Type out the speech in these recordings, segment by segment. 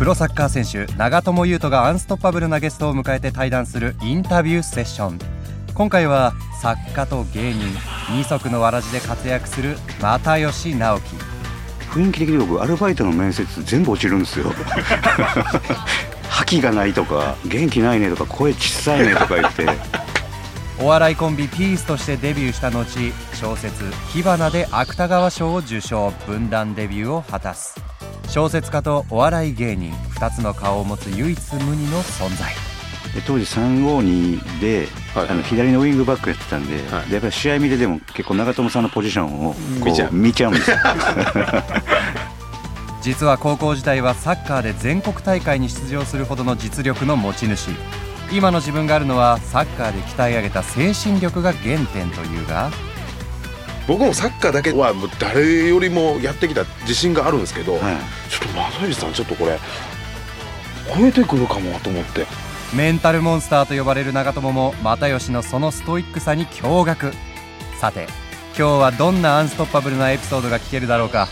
プロサッカー選手長友佑都がアンストッパブルなゲストを迎えて対談するインタビューセッション。今回は作家と芸人二足のわらじで活躍する又吉直樹。雰囲気的に僕アルバイトの面接全部落ちるんですよ。覇気がないとか元気ないねとか声小さいねとか言って。お笑いコンビピースとしてデビューした後小説「火花」で芥川賞を受賞。文壇デビューを果たす小説家とお笑い芸人2つの顔を持つ唯一無二の存在。で当時352で、はい。あの左のウィングバックやってたんで,、はい。でやっぱり試合見てでも結構長友さんのポジションをこ見ちゃう。見ちゃうんですよ。実は高校時代はサッカーで全国大会に出場するほどの実力の持ち主。今の自分があるのはサッカーで鍛え上げた精神力が原点というが僕もサッカーだけはもう誰よりもやってきた自信があるんですけど、はい。ちょっと正義さんちょっとこれ超えてくるかもと思って。メンタルモンスターと呼ばれる長友も又吉のそのストイックさに驚愕。さて今日はどんなアンストッパブルなエピソードが聞けるだろうか。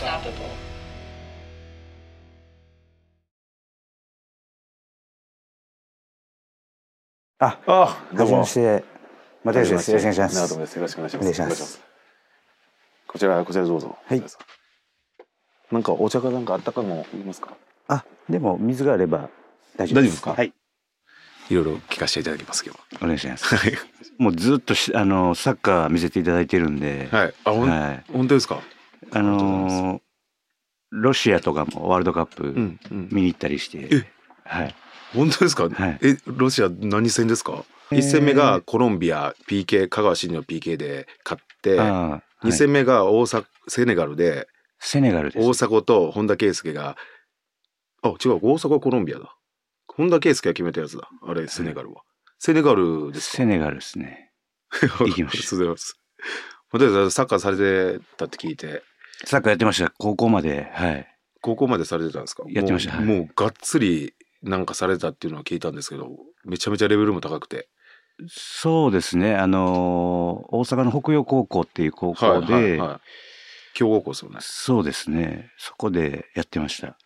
ああはじめまして。又吉です。よろしくお願いします。よろしくお願いしますこちらこちらどうぞはいなんかお茶かなんかあったかいのいますか？あでも水があれば大丈夫です。大丈夫ですか？はい。いろいろ聞かせていただきますけどお願いします。はい。もうずっとしあのサッカー見せていただいてるんで、はい。あはい。本当ですか？あのーロシアとかもワールドカップうんうん。見に行ったりして、え？はい。本当ですか、はい。えロシア何戦ですか？えー。一戦目がコロンビア PK 香川真司の PK で勝ってあーはい。二戦目が大阪セネガルでセネガルです。大迫と本田圭佑があ違う大阪はコロンビアだ。本田圭佑が決めたやつだあれセネガルは、セネガルですか？セネガルですね。行きましたありがとうございます。私サッカーされてたって聞いて。サッカーやってました。高校まではい。高校までされてたんですか？やってました。はい。もうもうがっつりなんかされてたっていうのは聞いたんですけどめちゃめちゃレベルも高くてそうですね。あのー大阪の北洋高校っていう高校で、はいはいはい。強豪校ですよね。そうですね。そこでやってました。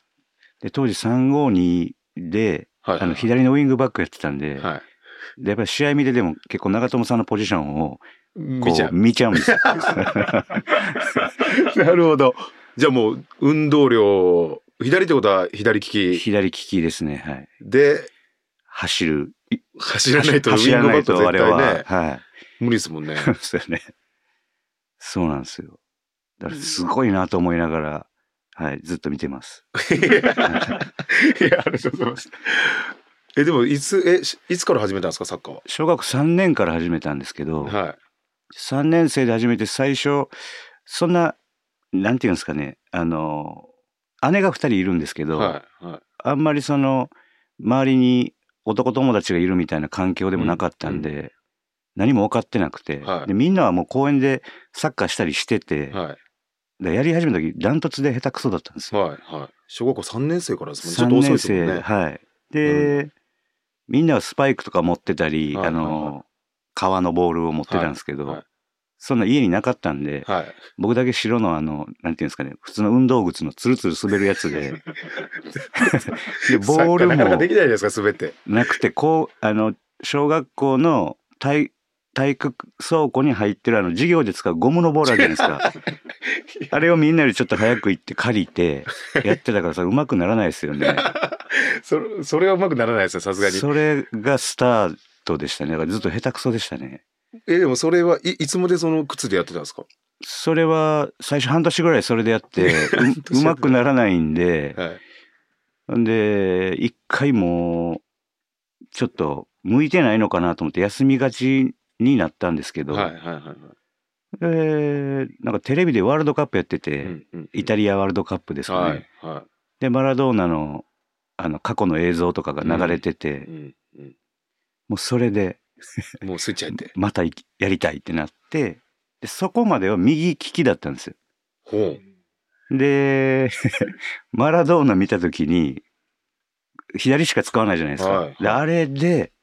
で当時352で、はいあの左のウィングバックやってたんで,、はい。でやっぱり試合見てでも結構長友さんのポジションをこ見ちゃうう。見ちゃうんですよ。なるほど。じゃあもう運動量左ってことは左利き。左利きですね。はい。で走る走らないとウ走らィングバックないとあれ絶対ねは、はい無理ですもんね そうよね。そうなんですよ。だからすごいなと思いながら、はい、ずっと見てます。いやありがとうございますえでもいつえしいつから始めたんですかサッカー小学3年から始めたんですけど、ははい3年生で始めて最初、そんな、なんていうんですかね、あの、姉が2人いるんですけど、はいはいあんまりその、周りに男友達がいるみたいな環境でもなかったんで、何も分かってなくて、はい。でみんなはもう公園でサッカーしたりしてて、はい。でやり始めた時ダントツで下手くそだったんですよ。はいはい。小学校3年生からですもんね。ちょっと遅い3ですもんね。年生、はい。で、みんなはスパイクとか持ってたり、はいあの、革のボールを持ってたんですけど、はいはいそんな家になかったんで、はい僕だけ白のあの、なんていうんですかね、普通の運動靴のツルツル滑るやつで、で、ボールサッカなかなかでもきないじゃないですか滑ってなくて、こう、あの、小学校の体、体育倉庫に入ってるあの授業で使うゴムのボールあるじゃないですか。あれをみんなよりちょっと早く行って借りてやってたからさ、うまくならないですよね。それそれはうまくならないですよさすがにそれがスタートでしたね。だからずっと下手くそでしたね。えでもそれはいいつまでその靴でやってたんですか？それは最初半年ぐらいそれでやって ううまくならないんで、はい。んで一回もうちょっと向いてないのかなと思って休みがちになったんですけど、はいはいはいはい。でなんかテレビでワールドカップやってて、うんうんイタリアワールドカップですかね。はいはでマラドーナのあの過去の映像とかが流れてて、いうんうん。もうそれで もうスイッチ入って。またいやりたいってなってでそこまでは右利きだったんですよ。ほう。で マラドーナ見た時に左しか使わないじゃないですか。はいはい。であれで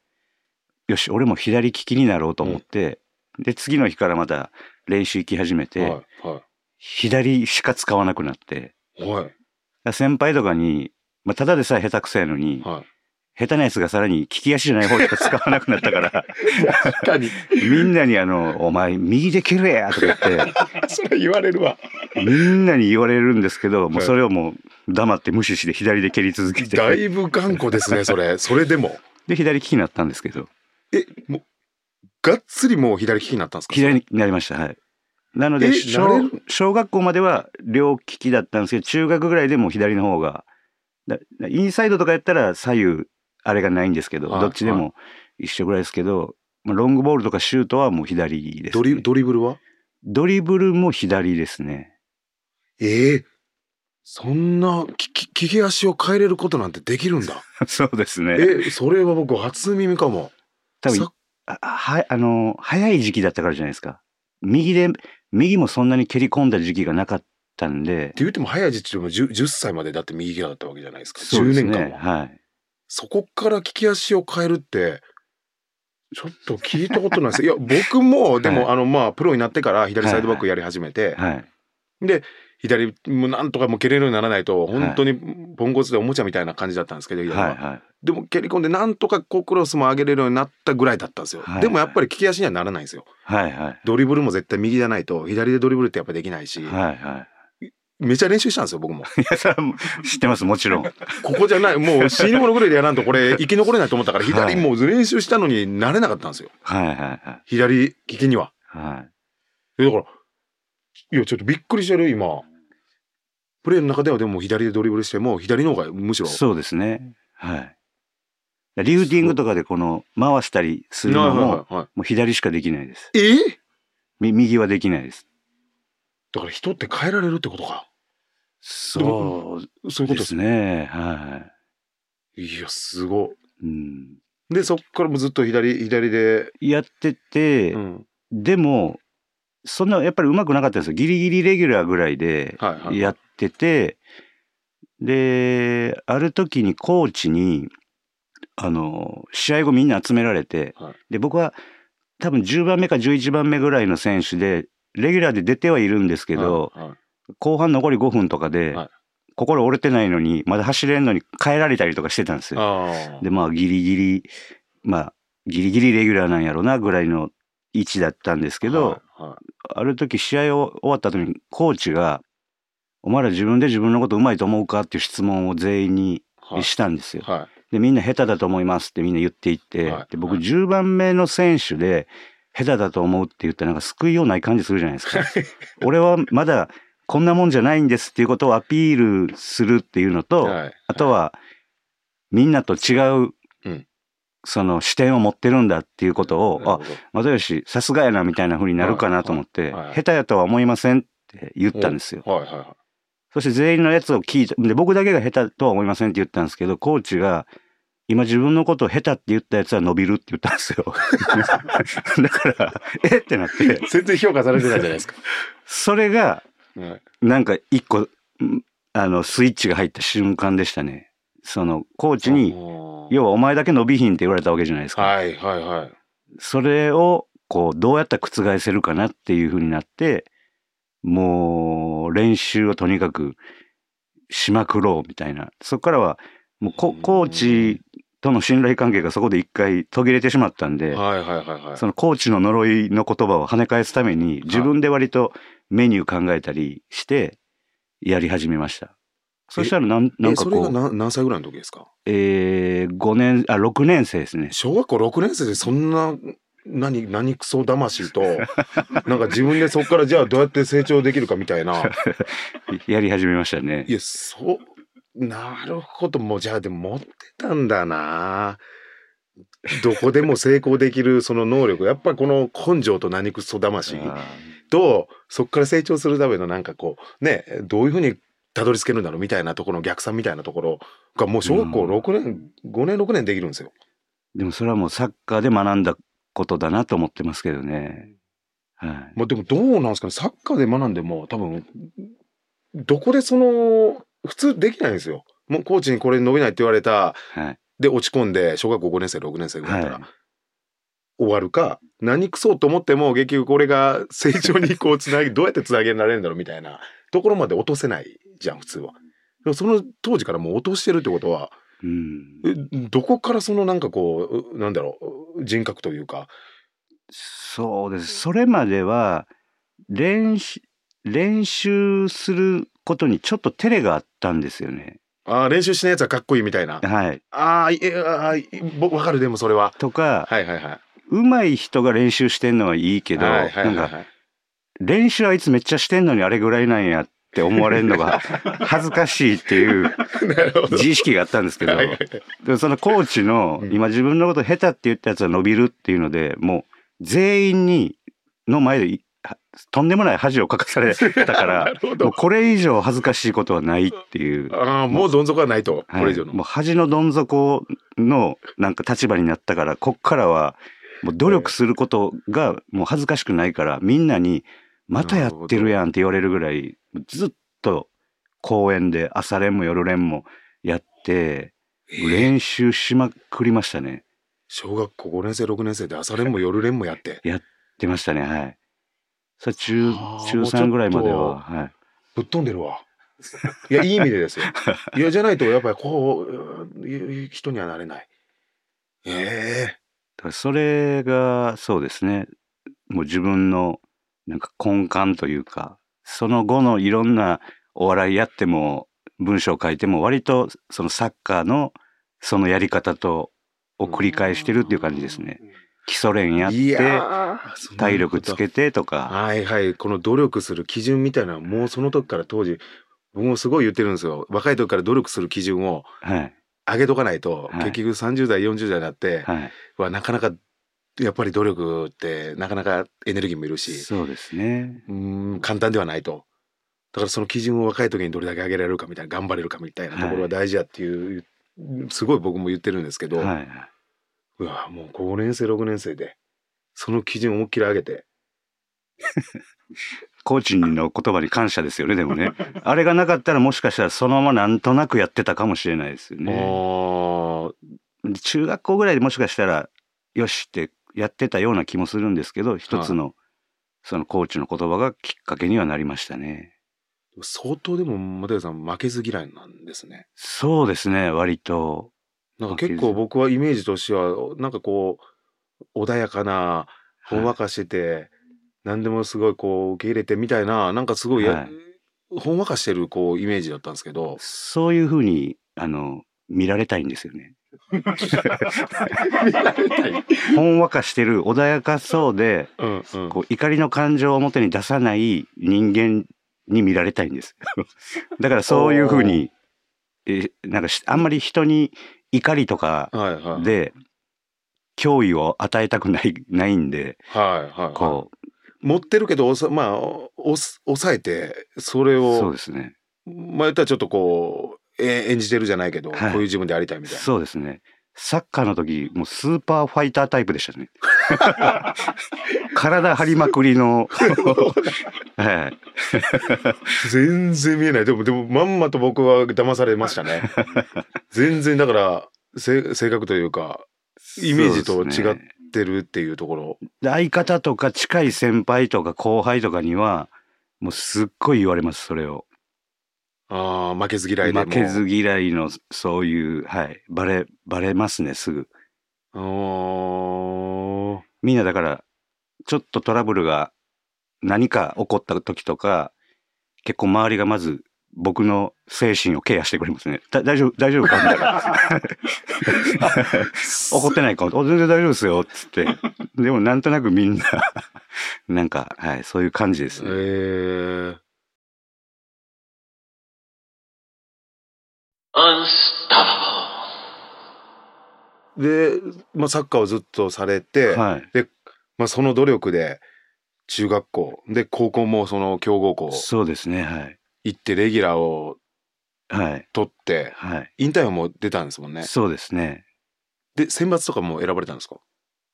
よし俺も左利きになろうと思って、で次の日からまた練習行き始めて、はいは左しか使わなくなって。い。はい先輩とかに「まあ、ただでさえ下手くそやのに、はい。下手なやつがさらに利き足じゃない方しか使わなくなったから、確かに。みんなにあの、お前右で蹴れやとか言って、それ言われるわ。みんなに言われるんですけど、もうはいそれをもう黙って無視して左で蹴り続けて、だいぶ頑固ですね、それ。それでも。で、左利きになったんですけど、え、もう、がっつりもう左利きになったんですか？左になりました。はい。なのえで、小小学校までは両利きだったんですけど、中学ぐらいでもう左の方が、インサイドとかやったら左右、あれがないんですけど、はいどっちでも一緒ぐらいですけど、まあロングボールとかシュートはもう左です、ね。ドリドリブルは？ドリブルも左ですね。ええそんな、き、き、利き足を変えれることなんてできるんだ。そうですね。え、それは僕初耳かも。多分さあは、あの、早い時期だったからじゃないですか。右で、右もそんなに蹴り込んだ時期がなかったんでって、言っても早い時期でも 10, 10歳までだって右利きだったわけじゃないですか。10そうですね。年間も。はい。そこから利き足を変えるって、ちょっと聞いたことないです。いや、僕も、でも、はいあの、まあ、プロになってから左サイドバックやり始めて、はい。で、左、もうなんとかもう蹴れるようにならないと、本当にポンコツでおもちゃみたいな感じだったんですけど、左ははい。はい。でも蹴り込んで、なんとかこうクロスも上げれるようになったぐらいだったんですよ。はいでもやっぱり利き足にはならないんですよ。はい。はい。ドリブルも絶対右じゃないと、左でドリブルってやっぱできないし、はい。はい。めっちゃ練習したんですよ、僕も。いや、それはもう知ってます、もちろん。ここじゃない、もう死に物ぐらいでやらんとこれ生き残れないと思ったから、はい左もう練習したのになれなかったんですよ。はい。はい。はい。左利きには。はい。えだから、いや、ちょっとびっくりしてる、今。プレーの中ではでも左でドリブルしても、左の方がむしろ。そうですね。はい。リフティングとかでこの回したりするのも、もう左しかできないです。え？み右はできないです。だから人って変えられるってことか。そうそういうことでですすね。はいや、すごい。うん、い。で、そっからもずっと左、左で。やってて、うん。でも、そんなやっぱりうまくなかったんですよ。ギリギリレギュラーぐらいではいはい。やってて、で、ある時にコーチに、あの、試合後みんな集められて、はいで、僕は多分10番目か11番目ぐらいの選手で、レギュラーで出てはいるんですけど、はいはい後半残り5分とかで、はい心折れてないのに、まだ走れんのに変えられたりとかしてたんですよ。で、まあ、ギリギリ、まあ、ギリギリレギュラーなんやろな、ぐらいの位置だったんですけど、はいはいある時試合を終わった後にコーチが、お前ら自分で自分のことうまいと思うかっていう質問を全員にはいしたんですよ。はで、みんな下手だと思いますってみんな言っていって、はいで僕はい10番目の選手で下手だと思うって言ったらなんか救いようない感じするじゃないですか。俺はまだこんなもんじゃないんですっていうことをアピールするっていうのい。と、はいあとはみんなと違う、うんその視点を持ってるんだっていうことを、あ、なるほど又吉さすがやなみたいな風になるかなと思って、はいはいはい下手やとは思いませんって言ったんですよ。はいはいはい。そして全員のやつを聞いて、で、僕だけが下手とは思いませんって言ったんですけど、コーチが、今自分のことを下手って言ったやつは伸びるって言ったんですよ。だから、えってなって、全然評価されてないじゃないですか。それが、はいなんか一個、んあの、スイッチが入った瞬間でしたね。その、コーチに、要はお前だけ伸びひんって言われたわけじゃないですか。はいはいはい。それを、こう、どうやったら覆せるかなっていう風になって、もう、練習をとにかくしまくろうみたいな。そこからは、もうコ、コーチとの信頼関係がそこで一回途切れてしまったんで、はいはいはいはい。そのコーチの呪いの言葉を跳ね返すために、自分で割とメニュー考えたりして、やり始めました。そしたらなん、なんえ、かそれがこう、何何歳ぐらいの時ですか？えー、5年、あ、6年生ですね。小学校6年生でそんな、何、何クソ魂と、なんか自分でそこからじゃあどうやって成長できるかみたいな。やり始めましたねい。や、そう、なるほど。もうじゃあでも持ってたんだな。どこでも成功できる その能力。やっぱりこの根性と何クソ魂あと、そこから成長するためのなんかこう、ね、どういうふうにたどり着けるんだろうみたいなところの逆算みたいなところがもう小学校うん6年、5年6年できるんですよ。ーでもそれはもうサッカーで学んだことだなと思ってますけどね。はい。まあでもどうなんですかね。サッカーで学んでも多分、どこでその、普通できないんですよ。もうコーチにこれ伸びないって言われた、はい。で落ち込んで小学校5年生、6年生ぐらいだったら、はい終わるか、何くそうと思っても結局これが成長にこうつなぎ、どうやってつなげられるんだろうみたいなところまで落とせないじゃん、普通は。もその当時からもう落としてるってことは、うん、えどこからそのなんかこう、うなんだろう、人格というか。そうです。それまでは練習練習することにちょっと照れがあったんですよね。ああ、練習しないやつはかっこいいみたいな。はい。ああ、いえあーぼわかる、でもそれは。とか、はいはいはい。上手い人が練習してんのはいいけど、はいはいはいなんかはい。練習あいつめっちゃしてんのにあれぐらいなんやって思われるのが 恥ずかしいっていう。自意識があったんですけど、そのコーチのうん今自分のこと下手って言ったやつは伸びるっていうので、もう全員にの前でいはとんでもない恥をかかされたかなら。これ以上恥ずかしいことはないっていう。ああ、もうどん底はないと。これ以上の。はいもう恥のどん底のなんか立場になったから、こっからはもう努力することがもう恥ずかしくないから、みんなにまたやってるやんって言われるぐらい、ずっと公園で朝練も夜練もやって、練習しまくりましたね。小学校5年生、6年生で朝練も夜練もやって。出ましたね、はい。それ中中もうちょっと3ぐらいまでは、はい。ぶっ飛んでるわ。いや、いい意味でですよ。いや、じゃないと、やっぱりこういう人にはなれない。ええだからそれが、そうですね。もう自分の、なんか根幹というか、その後のいろんなお笑いやっても、文章書いても、割とそのサッカーのそのやり方と、を繰り返してるっていう感じですね。基礎練やって、体力つけてとか、はいはい。この努力する基準みたいなもうその時から当時、僕もすごい言ってるんですよ。若い時から努力する基準をはい、上げとかないと、はい結局30代、40代になって、はい。はなかなか、やっぱり努力ってなかなかエネルギーもいるし、そうですね。うーん、簡単ではないと。だからその基準を若い時にどれだけ上げられるかみたいな、頑張れるかみたいなところは大事やっていう、すごい僕も言ってるんですけど、はい。うわ、もう5年生、6年生で、その基準を思いっきり上げて、コーチの言葉に感謝ですよね、でもね。あれがなかったらもしかしたらそのままなんとなくやってたかもしれないですよあね。ー中学校ぐらいでもしかしたらよしってやってたような気もするんですけど一つのそのコーチの言葉がきっかけにはなりましたね。相当でも、又吉さん負けず嫌いなんですね。そうですね割となんか結構僕はイメージとしては、なんかこう、穏やかな、ほんわかしてて、何でもすごいこう受け入れてみたいな、なんかすごいや、はいほんわかしてるこうイメージだったんですけど。そういうふうにあの見られたいんですよね。ほんわかしてる穏やかそうでうんうん。こう怒りの感情を表に出さない人間に見られたいんです。だからそういうふうにえなんかしあんまり人に怒りとか。で脅威を与えたくない ないんではいはい。こ持ってるけど、おさまあ、抑えて、それうそうを、ですねまあ言ったらちょっとこう、え演じてるじゃないけど、はいこういう自分でありたいみたいな。そうですねサッカーの時もうスーパーファイタータイプでしたね 体張りまくりの はい全然見えない。でも、でも、まんまと僕は騙されましたね。全然、だから、せ性格というか、イメージと違ってるっていうところ。で相方とか近い先輩とか後輩とかにはもうすっごい言われますそれをああ、負けず嫌いでも。負けず嫌いのそういうはいバレバレますねすぐあーみんなだからちょっとトラブルが何か起こった時とか結構周りがまず僕の精神をケアしてくれますね。だ大丈夫大丈夫か？みたいな。怒ってないか？お全然大丈夫ですよ。つって。でもなんとなくみんな、なんか、はい、そういう感じですえね。ー、で、まあ、サッカーをずっとされて、はい。まあ、その努力で、中学校、で、高校もその強豪校そうですね。はい。行って、レギュラーをはい。取って、はい。引退も出たんですもんね。そうですね。で、選抜とかも選ばれたんですか？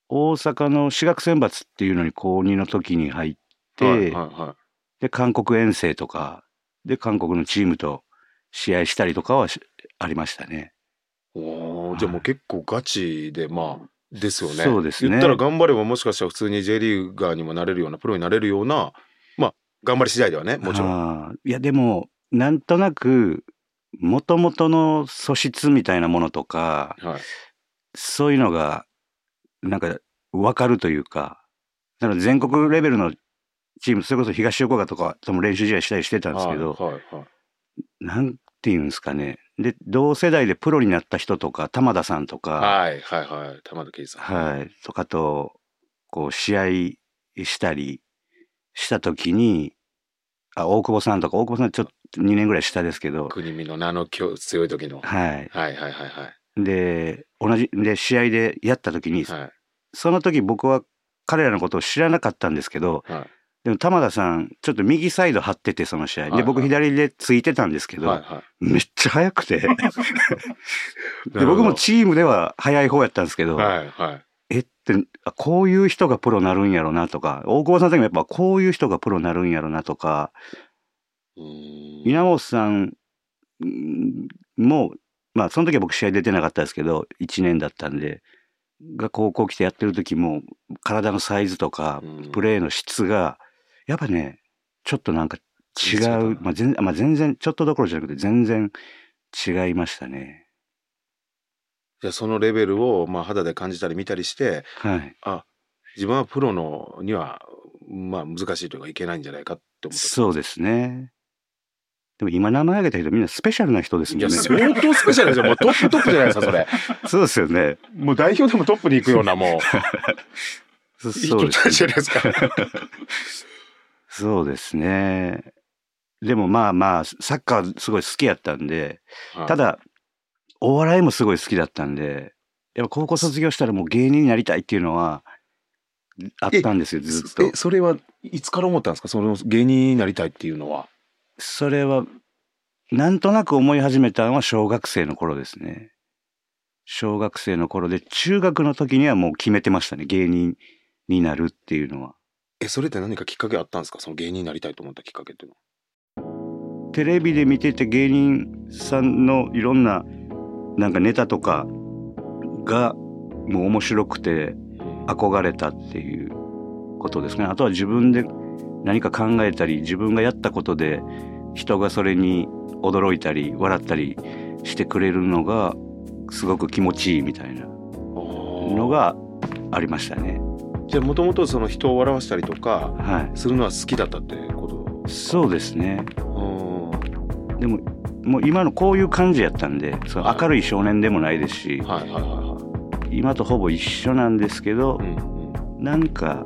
大阪の私学選抜っていうのに高2の時に入って、はいはいはい。で、韓国遠征とか、で、韓国のチームと試合したりとかはしありましたね。おーじゃあもう結構ガチで、まあ、ですよね。そうですね言ったら頑張ればもしかしたら普通に J リーガーにもなれるような、プロになれるような、まあ、頑張り次第ではね、もちろん。いや、でも、なんとなく、もともとの素質みたいなものとか、はい。そういうのが、なんか、わかるというか、だから全国レベルのチーム、それこそ東横川とかとも練習試合したりしてたんですけど、はいはいはいなんていうんですかね。で、同世代でプロになった人とか、玉田さんとか、はいはいはい。玉田圭司さん。はい、とかと、こう、試合したりしたときに、あ、大久保さんとか、大久保さんちょっと2年ぐらい下ですけど、国見の名の強強い時の。はいはい。はいはいはい。で、同じ、で、試合でやったときに、はいその時僕は彼らのことを知らなかったんですけど、はいでも玉田さん、ちょっと右サイド張ってて、その試合。で、はいはい僕左でついてたんですけど、はいはめっちゃ速くて。い。で、僕もチームでは速い方やったんですけど、はいはい。えって、あこういう人がプロなるんやろなとか、大久保さんの時もやっぱこういう人がプロなるんやろなとか、稲本さんんも、まあその時は僕試合出てなかったですけど、1年だったんで、が高校来てやってる時も、体のサイズとか、うんプレーの質が、やっぱね、ちょっとなんか違う、まあ全まあ、全然、ちょっとどころじゃなくて全然違いましたね。じゃあそのレベルをまあ肌で感じたり見たりして、はい。あ、自分はプロのにはまあ難しいというかいけないんじゃないかって思った。そうですね。でも今名前挙げた人みんなスペシャルな人ですもんね。相当スペシャルですよ。もうトップトップじゃないですか、それ。そうですよね。もう代表でもトップに行くような、もそう、そうです人たちじゃないですか。そうですね。でもまあまあ、サッカーすごい好きやったんで、ただ、お笑いもすごい好きだったんで、やっぱ高校卒業したらもう芸人になりたいっていうのは、あったんですよ、ずっとえ、。それはいつから思ったんですか？その芸人になりたいっていうのは。それは、なんとなく思い始めたのは小学生の頃ですね。小学生の頃で、中学の時にはもう決めてましたね、芸人になるっていうのは。え、それって何かきっかけあったんですか？その芸人になりたいと思ったきっかけっていうのは。テレビで見てて芸人さんのいろんななんかネタとかがもう面白くて憧れたっていうことですね。あとは自分で何か考えたり自分がやったことで人がそれに驚いたり笑ったりしてくれるのがすごく気持ちいいみたいなののがありましたね。じゃあもともとその人を笑わせたりとかはするのは好きだったってこい。そうですね。とでももう今のこういう感じやったんでその明るい少年でもないですし、はいはいはいは今とほぼ一緒なんですけどい。、うんうん。なんか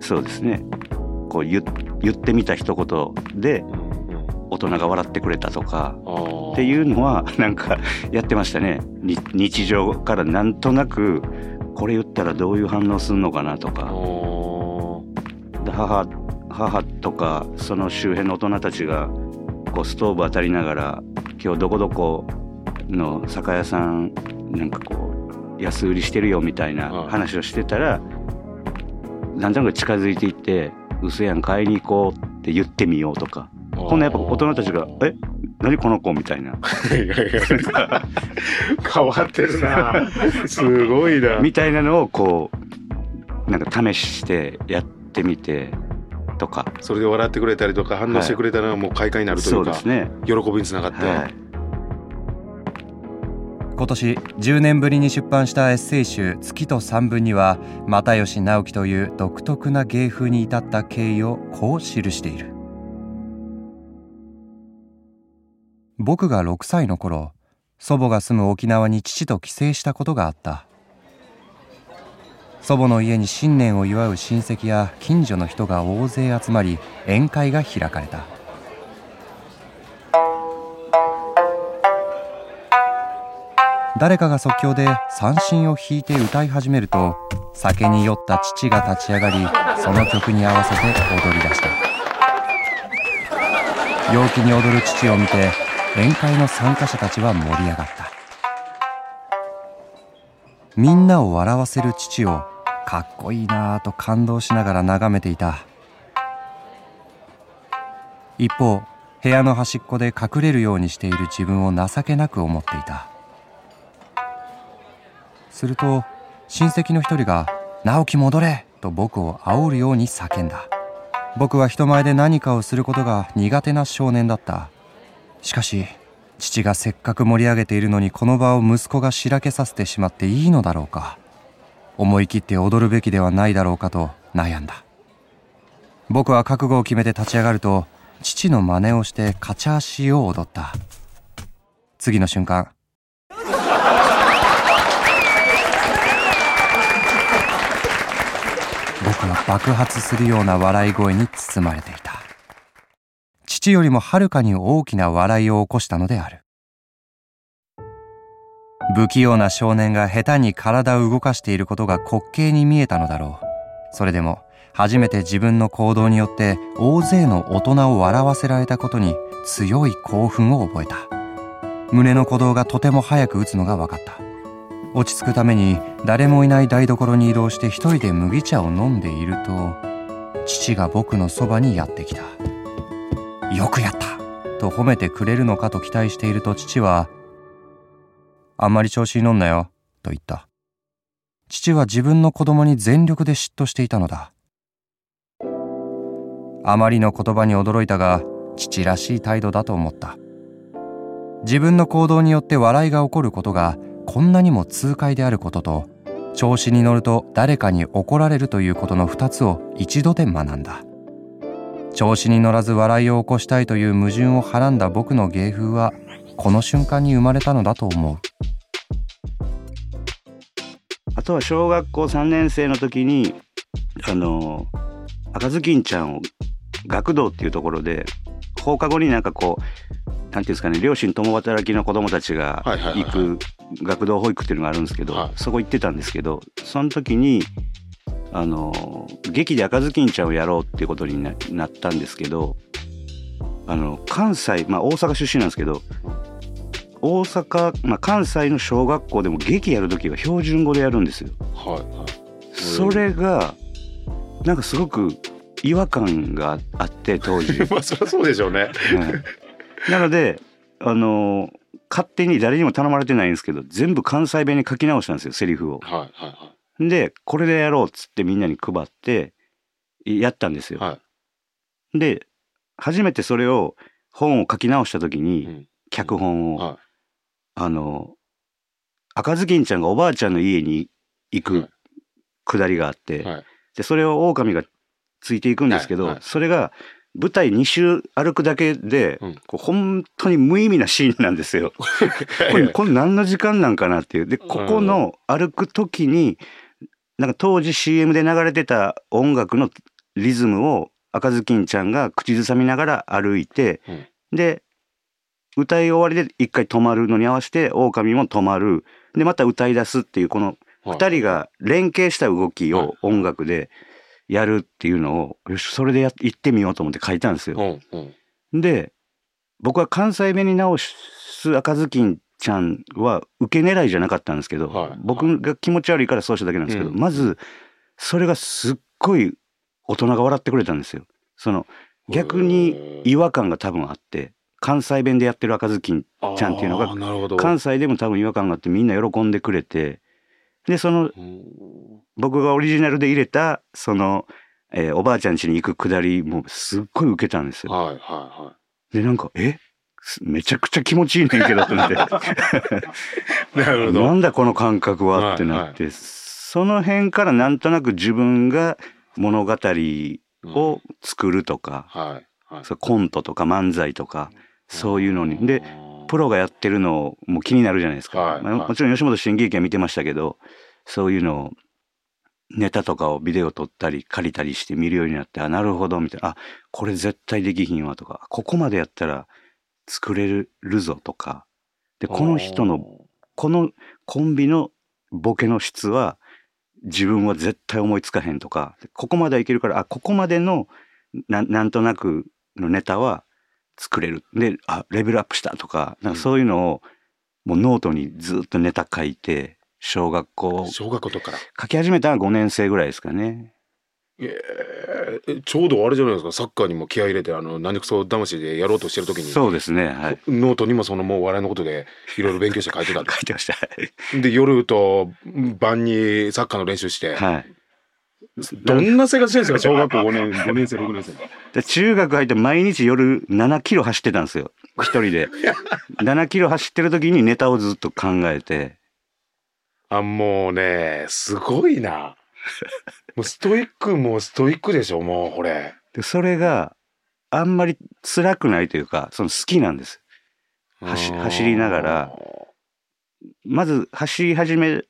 そうですねこう言言ってみた一言で大人が笑ってくれたとかっていうのはなんかやってましたねに日常からなんとなくこれ言ったらどういう反応するのかなとあか母母とかその周辺の大人たちがこうストーブ当たりながら今日どこどこの酒屋さんなんかこう安売りしてるよみたいなはい話をしてたらなんとなく近づいていって「嘘やん買いに行こう」って言ってみようとか。ほんなやっぱ大人たちが「え？何この子?」みたいな いやいや変わってるな。すごいな。みたいなのをこうなんか試してやってみてとかそれで笑ってくれたりとか反応してくれたのがもう快感になるといそううか、ですね。喜びにつながって、はい今年10年ぶりに出版したエッセイ集「月と三分」には又吉直樹という独特な芸風に至った経緯をこう記している僕が6歳の頃祖母が住む沖縄に父と帰省したことがあった。祖母の家に新年を祝う親戚や近所の人が大勢集まり宴会が開かれた。誰かが即興で三振を弾いて歌い始めると酒に酔った父が立ち上がりその曲に合わせて踊り出した。陽気に踊る父を見て宴会の参加者たちは盛り上がった。みんなを笑わせる父をかっこいいなぁと感動しながら眺めていた。一方部屋の端っこで隠れるようにしている自分を情けなく思っていた。すると親戚の一人が「直樹戻れ!」と僕を煽るように叫んだ。僕は人前で何かをすることが苦手な少年だった。しかし父がせっかく盛り上げているのにこの場を息子がしらけさせてしまっていいのだろうか。思い切って踊るべきではないだろうかと悩んだ。僕は覚悟を決めて立ち上がると父の真似をしてカチャーシーを踊った。次の瞬間。僕は爆発するような笑い声に包まれていた。父よりもはるかに大きな笑いを起こしたのである。不器用な少年が下手に体を動かしていることが滑稽に見えたのだろう。それでも初めて自分の行動によって大勢の大人を笑わせられたことに強い興奮を覚えた。胸の鼓動がとても早く打つのが分かった。落ち着くために誰もいない台所に移動して一人で麦茶を飲んでいると父が僕のそばにやってきた「よくやった!」と褒めてくれるのかと期待していると父は「あんまり調子に乗んなよ」と言った。父は自分の子供に全力で嫉妬していたのだ。あまりの言葉に驚いたが父らしい態度だと思った。自分の行動によって笑いが起こることがこんなにも痛快であることと調子に乗ると誰かに怒られるということの2つを一度で学んだ。調子に乗らず笑いを起こしたいという矛盾をはらんだ僕の芸風はこの瞬間に生まれたのだと思う。あとは小学校3年生の時にあの赤ずきんちゃんを学童っていうところで放課後になんかこうなんていうんですかね両親共働きの子供たちが行く学童保育っていうのがあるんですけど、はい。そこ行ってたんですけどその時にあの劇で赤ずきんちゃんをやろうっていうことにななったんですけどあの関西まあ大阪出身なんですけど大阪、まあ、関西の小学校でも劇やる時は標準語でやるんですよ。はいはいそれがなんかすごく違和感があって当時。まあそりゃそうでしょうね。うんなのであの勝手に誰にも頼まれてないんですけど全部関西弁に書き直したんですよセリフを。はいはでこれでやろうっつってみんなに配ってやったんですよ。いはい。はい。で初めてそれを本を書き直した時に、うん脚本を、はあの赤ずきんちゃんがおばあちゃんの家に行はいくくだりがあって、はいでそれを狼がついていくんですけど、それが舞台2周歩くだけで、うんこう本当に無意味なシーンなんですよ。これこれ何の時間なんかなっていう。でここの歩く時になんか当時 CM で流れてた音楽のリズムを赤ずきんちゃんが口ずさみながら歩いて、うんで歌い終わりで一回止まるのに合わせて狼も止まるでまた歌い出すっていうこのはい2人が連携した動きはいを音楽でやるっていうのをよしそれでや行ってみようと思って書いたんですよ。うんうん。で僕は関西弁に直す赤ずきんちゃんは受け狙いじゃなかったんですけど、はい僕が気持ち悪いからそうしただけなんですけど、うんまずそれがすっごい大人が笑ってくれたんですよ。その逆に違和感が多分あって関西弁でやってる赤ずきんちゃんっていうのが。関西でも多分違和感があってみんな喜んでくれてでそのうん僕がオリジナルで入れたその、えーおばあちゃん家に行くくだりもすっごい受けたんですよ。はいはいはでなんかえ？すめちゃくちゃ気持ちいいねんけどと思って。い。なるほど。なんだこの感覚はってなって、その辺からなんとなく自分が物語を作るとか、はいはい。そうコントとか漫才とかそういうのに。でプロがやってるのも気になるじゃないですか、まあはい。はいもちろん吉本新喜劇は見てましたけどそういうのをネタとかをビデオ撮ったり借りたりして見るようになってあなるほどみたいな。あこれ絶対できひんわとかここまでやったら作れるぞとか。でこの人のこのコンビのボケの質は自分は絶対思いつかへんとか。ここまではいけるからあここまでのななんとなくのネタは作れる。であレベルアップしたとか。なんかそういうのをもうノートにずっとネタ書いて小学校。小学校とか。書き始めたのは5年生ぐらいですかね。えーちょうどあれじゃないですか。サッカーにも気合い入れてあの何くそ魂でやろうとしてる時に。そうですね。はい。ノートにもそのもう笑いのことでいろいろ勉強して書いてた。書いてました。で夜と晩にサッカーの練習して、はい。どんな生活してるんですか？小学校5年5年生6年生。で中学入って毎日夜7キロ走ってたんですよ。一人で。7キロ走ってる時にネタをずっと考えて。あもうねすごいなもうストイックもストイックでしょもうこれ。でそれがあんまり辛くないというかその好きなんです。走走りながら。まず走り始め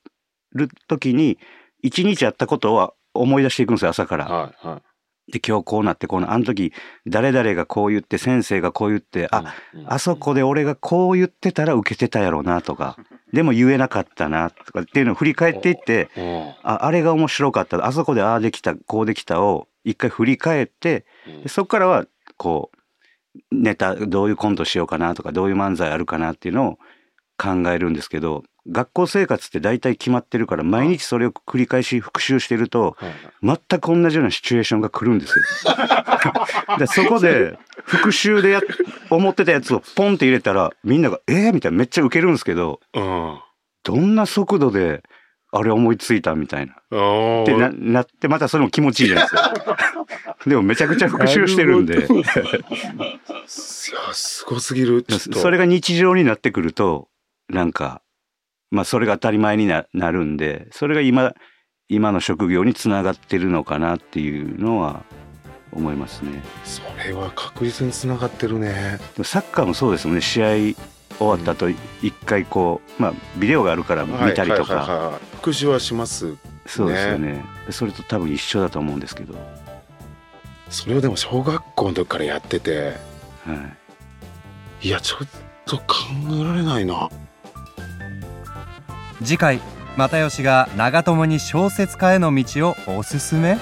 る時に一日やったことは思い出していくんですよ朝から。はいはい。で今日こうなってこうなあの時誰々がこう言って先生がこう言ってああそこで俺がこう言ってたら受けてたやろうなとかでも言えなかったなとかっていうのを振り返っていってうん。ああれが面白かった。あそこでああできたこうできたを一回振り返ってでそこからはこうネタどういうコントしようかなとかどういう漫才あるかなっていうのを考えるんですけど学校生活って大体決まってるから毎日それを繰り返し復習してるとはい全く同じようなシチュエーションが来るんですよ。でそこで復習でやっ思ってたやつをポンって入れたらみんなが「えー?」みたいなめっちゃウケるんですけどうんどんな速度であれ思いついたみたいな。おってななってまたそれも気持ちいいじゃないですか。でもめちゃくちゃ復習してるんでいやすごすぎるそれが日常になってくるとなんかまあそれが当たり前にななるんでそれが今今の職業につながってるのかなっていうのは思いますね。それは確実につながってるね。サッカーもそうですもんね。試合終わった後一回こうまあビデオがあるから見たりとはいはいかはいはい。復習はしますそうですよね。でそれと多分一緒だと思うんですけど、はそれをでも小学校の時からやってて。い、いやちょっと考えられないな次回又吉が長友に小説家への道をおすすめ？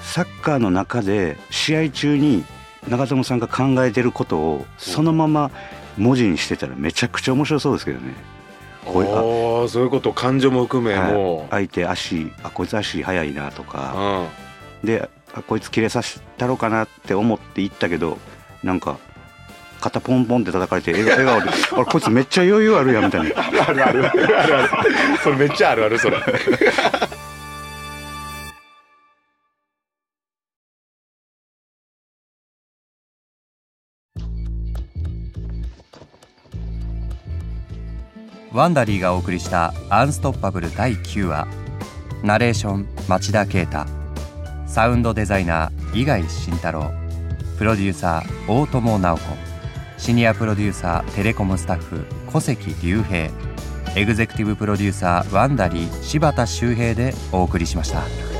サッカーの中で試合中に長友さんが考えてることをそのまま文字にしてたらめちゃくちゃ面白そうですけどね。こういうあそういうこと。感情も含めはい。もう、相手足あこいつ足速いなとか。うん。であこいつ切れさせたろうかなって思って行ったけどなんか肩ポンポンって叩かれて笑笑顔で「あれこいつめっちゃ余裕あるやん」みたいな。あるある。あるある。あるそれめっちゃあるあるそれ。ワンダリーがお送りした「アンストッパブル第9話」ナレーション町田啓太。サウンドデザイナー伊貝慎太郎。プロデューサー大友直子シニアプロデューサーテレコムスタッフ小関隆平エグゼクティブプロデューサーワンダリー柴田修平でお送りしました。